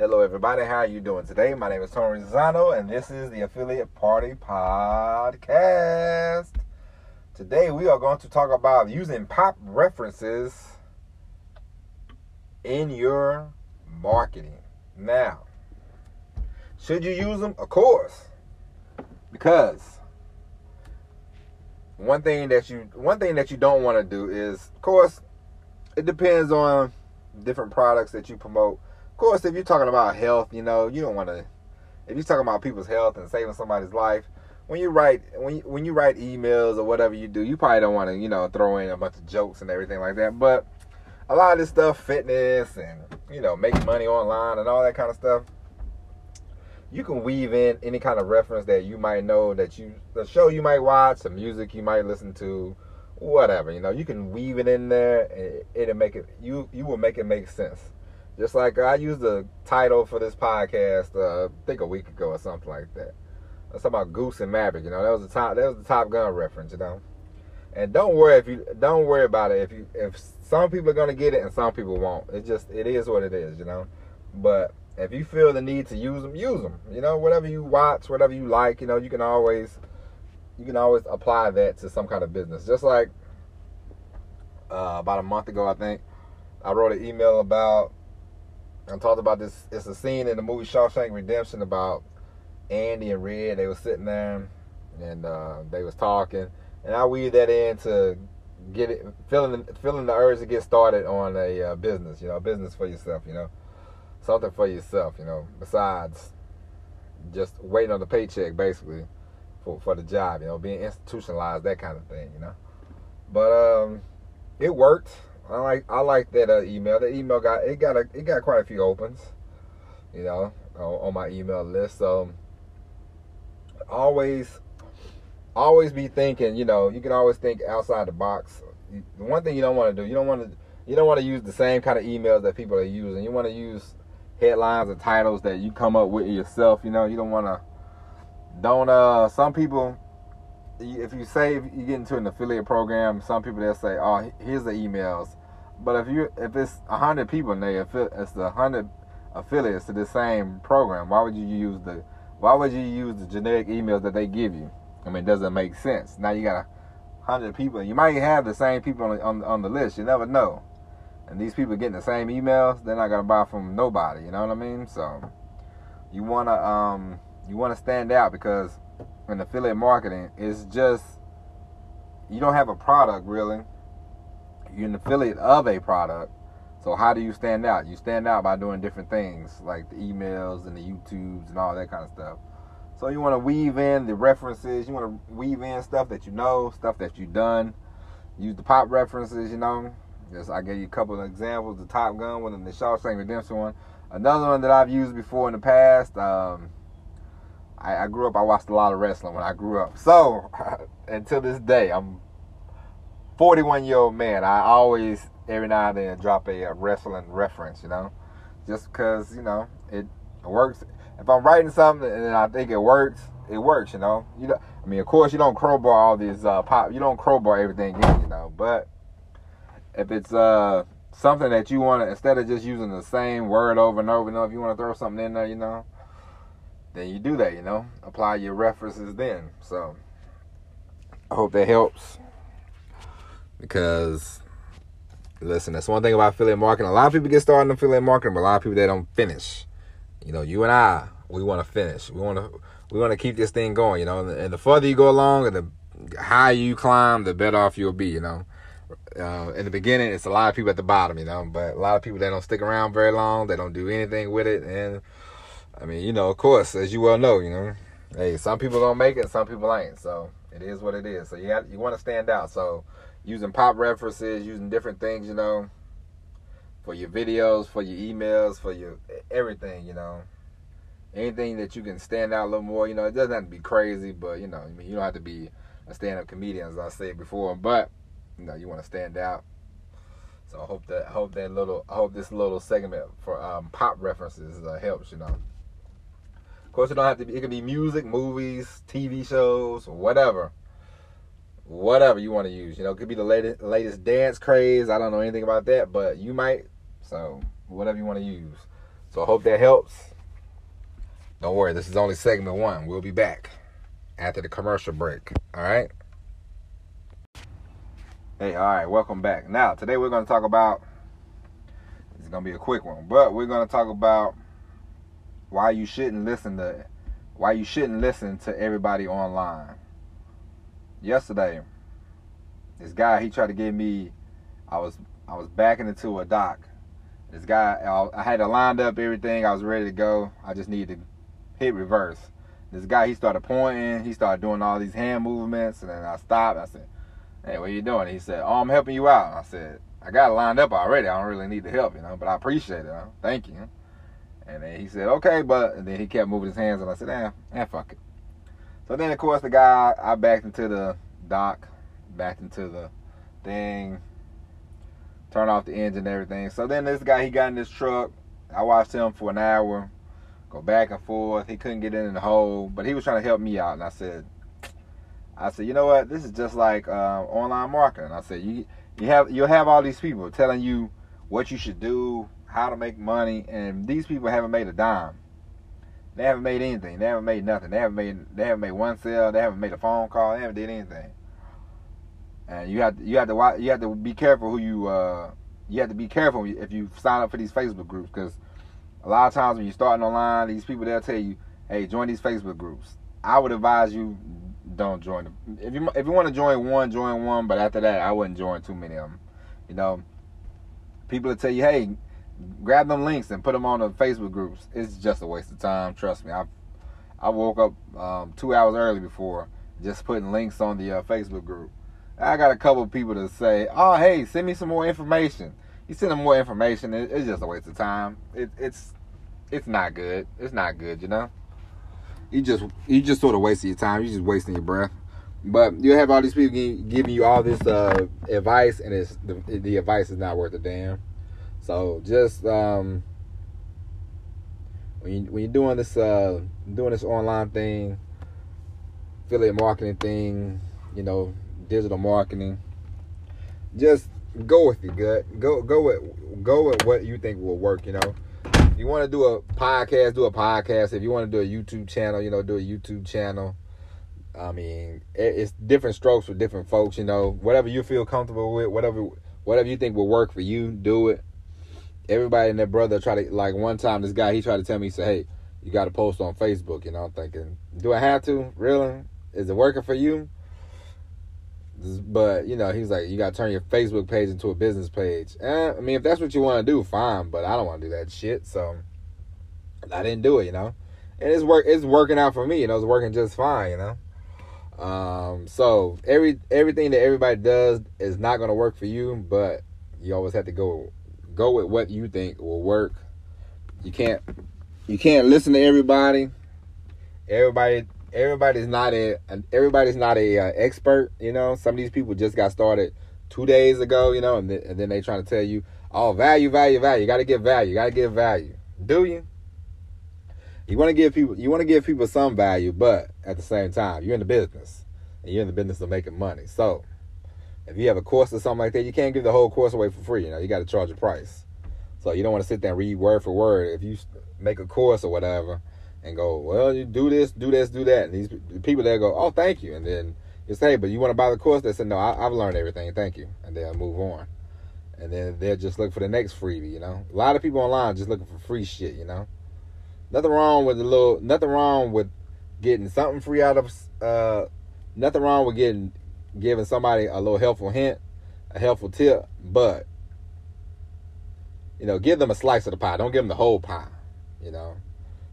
Hello, everybody. How are you doing today? My name is Tony Zano, and this is the Affiliate Party Podcast. Today, we are going to talk about using pop references in your marketing. Now, should you use them? Of course, because one thing that you one thing that you don't want to do is, of course, it depends on different products that you promote course, if you're talking about health, you know, you don't want to. If you're talking about people's health and saving somebody's life, when you write when you, when you write emails or whatever you do, you probably don't want to you know throw in a bunch of jokes and everything like that. But a lot of this stuff, fitness and you know making money online and all that kind of stuff, you can weave in any kind of reference that you might know that you the show you might watch, the music you might listen to, whatever. You know, you can weave it in there. And it'll make it you you will make it make sense. Just like I used the title for this podcast, uh, I think a week ago or something like that. Let's talk about Goose and Maverick. You know, that was the top. That was the Top Gun reference. You know, and don't worry if you don't worry about it. If you if some people are gonna get it and some people won't. It just it is what it is. You know, but if you feel the need to use them, use them. You know, whatever you watch, whatever you like. You know, you can always you can always apply that to some kind of business. Just like uh, about a month ago, I think I wrote an email about I talked about this. It's a scene in the movie Shawshank Redemption about Andy and Red. They were sitting there and uh, they was talking, and I weave that in to get it feeling feeling the urge to get started on a uh, business. You know, a business for yourself. You know, something for yourself. You know, besides just waiting on the paycheck, basically for for the job. You know, being institutionalized, that kind of thing. You know, but um, it worked I like I like that uh, email. The email got it got a it got quite a few opens, you know, on, on my email list. So always always be thinking. You know, you can always think outside the box. The one thing you don't want to do, you don't want to you don't want to use the same kind of emails that people are using. You want to use headlines and titles that you come up with yourself. You know, you don't want to don't uh some people if you say if you get into an affiliate program, some people they'll say, "Oh, here's the emails," but if you if it's hundred people and they it's a hundred affiliates to the same program, why would you use the why would you use the generic emails that they give you? I mean, it doesn't make sense. Now you got a hundred people. You might have the same people on the, on, on the list. You never know. And these people getting the same emails, they're not gonna buy from nobody. You know what I mean? So you wanna um you wanna stand out because in affiliate marketing it's just you don't have a product really. You're an affiliate of a product. So how do you stand out? You stand out by doing different things like the emails and the YouTubes and all that kind of stuff. So you want to weave in the references. You want to weave in stuff that you know, stuff that you've done. Use the pop references, you know. Just I gave you a couple of examples. The Top Gun one and the Shawshank Redemption one. Another one that I've used before in the past. Um, I, I, grew up, I watched a lot of wrestling when I grew up. So, until this day, I'm 41 year old man. I always, every now and then, drop a, a wrestling reference, you know, just because, you know, it works. If I'm writing something and I think it works, it works, you know. You know, I mean, of course, you don't crowbar all these uh, pop, you don't crowbar everything in, you know, but if it's uh something that you want to, instead of just using the same word over and over, you know, if you want to throw something in there, you know, then you do that, you know, apply your references then. So I hope that helps because listen, that's one thing about affiliate marketing. A lot of people get started in affiliate marketing, but a lot of people they don't finish. You know, you and I, we want to finish. We want to we want to keep this thing going. You know, and the further you go along, and the higher you climb, the better off you'll be. You know. Uh, in the beginning, it's a lot of people at the bottom, you know, but a lot of people they don't stick around very long. They don't do anything with it, and I mean, you know, of course, as you well know, you know, hey, some people gonna make it, some people ain't. So it is what it is. So you have, you want to stand out. So using pop references, using different things, you know, for your videos, for your emails, for your everything, you know. Anything that you can stand out a little more, you know, it doesn't have to be crazy, but you know, I mean, you don't have to be a stand-up comedian, as I said before, but you know, you want to stand out. So I hope that hope that little I hope this little segment for um, pop references uh, helps, you know course, it don't have to be. It can be music, movies, TV shows, whatever, whatever you want to use. You know, it could be the latest latest dance craze. I don't know anything about that, but you might. So whatever you want to use. So I hope that helps. Don't worry, this is only segment one. We'll be back after the commercial break. All right. Hey, all right, welcome back. Now, today we're going to talk about. It's going to be a quick one, but we're going to talk about why you shouldn't listen to why you shouldn't listen to everybody online. Yesterday, this guy he tried to get me. I was I was backing into a dock. This guy I had it lined up everything. I was ready to go. I just needed to hit reverse. This guy he started pointing. He started doing all these hand movements, and then I stopped. I said, "Hey, what are you doing?" He said, "Oh, I'm helping you out." I said, "I got it lined up already. I don't really need the help, you know, but I appreciate it. Huh? Thank you." And then he said, okay, but and then he kept moving his hands, and I said, eh, eh, fuck it. So then, of course, the guy, I backed into the dock, backed into the thing, turned off the engine and everything. So then this guy, he got in this truck. I watched him for an hour, go back and forth. He couldn't get in the hole, but he was trying to help me out. And I said, I said, you know what? This is just like uh, online marketing. I said, you you have you'll have all these people telling you what you should do, how to make money, and these people haven't made a dime. They haven't made anything. They haven't made nothing. They haven't made they haven't made one sale. They haven't made a phone call. They haven't did anything. And you have to, you have to you have to be careful who you uh you have to be careful if you sign up for these Facebook groups because a lot of times when you're starting online, these people they'll tell you, hey, join these Facebook groups. I would advise you don't join them. If you if you want to join one, join one. But after that, I wouldn't join too many of them. You know, people will tell you, hey, grab them links and put them on the Facebook groups. It's just a waste of time. Trust me. I I woke up um, two hours early before just putting links on the uh, Facebook group. I got a couple people to say, "Oh, hey, send me some more information." You send them more information, it, it's just a waste of time. It, it's it's not good. It's not good, you know. You just you just sort of wasting your time. You just wasting your breath. But you have all these people giving you all this uh, advice, and it's the, the advice is not worth a damn. So just um, when you when you're doing this uh, doing this online thing, affiliate marketing thing, you know, digital marketing, just go with your gut. Go go with go with what you think will work. You know, if you want to do a podcast, do a podcast. If you want to do a YouTube channel, you know, do a YouTube channel. I mean, it's different strokes for different folks. You know, whatever you feel comfortable with, whatever whatever you think will work for you, do it everybody and their brother try to like one time this guy he tried to tell me he said hey you got to post on facebook you know i'm thinking do i have to? Really? Is it working for you? But you know he's like you got to turn your facebook page into a business page. Eh, i mean if that's what you want to do fine but i don't want to do that shit so i didn't do it you know? And it's work it's working out for me you know it's working just fine you know? Um so every everything that everybody does is not going to work for you but you always have to go go with what you think will work. You can't you can't listen to everybody. Everybody everybody's not a everybody's not a uh, expert. You know, some of these people just got started two days ago. You know, and, th- and then they trying to tell you, oh, value, value, value. You got to give value. You got to give value. Do you? You want to give people you want to give people some value, but at the same time, you're in the business and you're in the business of making money. So if you have a course or something like that, you can't give the whole course away for free. You know, you got to charge a price. So you don't want to sit there and read word for word. If you make a course or whatever and go, well, you do this, do this, do that, and these people there go, oh, thank you, and then you say, but you want to buy the course? They say, no, I, have learned everything, thank you, and they'll move on. And then they'll just look for the next freebie. You know, a lot of people online just looking for free shit. You know, nothing wrong with a little, nothing wrong with getting something free out of, uh, nothing wrong with getting giving somebody a little helpful hint, a helpful tip, but you know, give them a slice of the pie. Don't give them the whole pie. You know,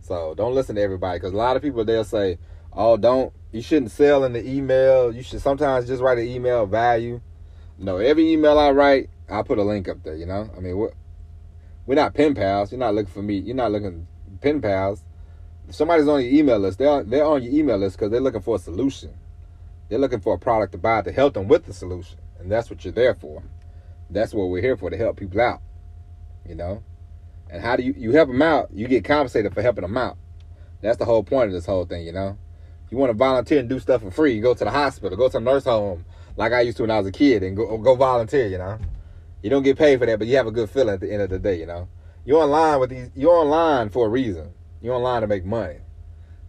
so don't listen to everybody because a lot of people they'll say, "Oh, don't you shouldn't sell in the email. You should sometimes just write an email value." No, every email I write, I put a link up there. You know, I mean, we're, we're not pen pals. You're not looking for me. You're not looking pen pals. If somebody's on your email list, they're they're on your email list because they're looking for a solution. They're looking for a product to buy to help them with the solution. And that's what you're there for. That's what we're here for to help people out. You know? And how do you you help them out, you get compensated for helping them out. That's the whole point of this whole thing, you know? You want to volunteer and do stuff for free, you go to the hospital, go to a nurse home like I used to when I was a kid and go go volunteer, you know? You don't get paid for that, but you have a good feeling at the end of the day, you know? You You're online with these. You're online for a reason. You're online to make money.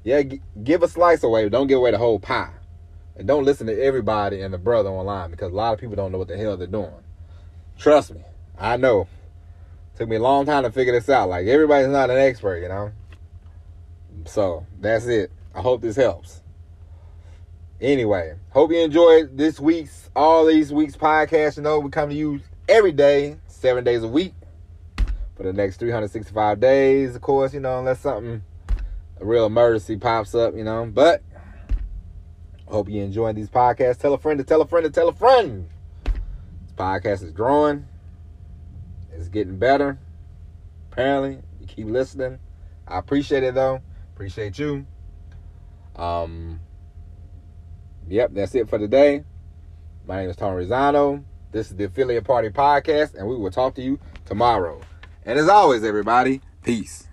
Yeah, g- give a slice away, but don't give away the whole pie. And don't listen to everybody and the brother online because a lot of people don't know what the hell they're doing. Trust me, I know. Took me a long time to figure this out. Like everybody's not an expert, you know. So that's it. I hope this helps. Anyway, hope you enjoyed this week's all these weeks podcast. You know, we come to you every day, seven days a week for the next 365 days, of course, you know, unless something a real emergency pops up, you know. But hope you enjoying these podcasts. Tell a friend to tell a friend to tell a friend. This podcast is growing. It's getting better. Apparently, you keep listening. I appreciate it though. Appreciate you. Um Yep, that's it for today. My name is Tom Rizano. This is the Affiliate Party Podcast, and we will talk to you tomorrow. And as always, everybody, peace.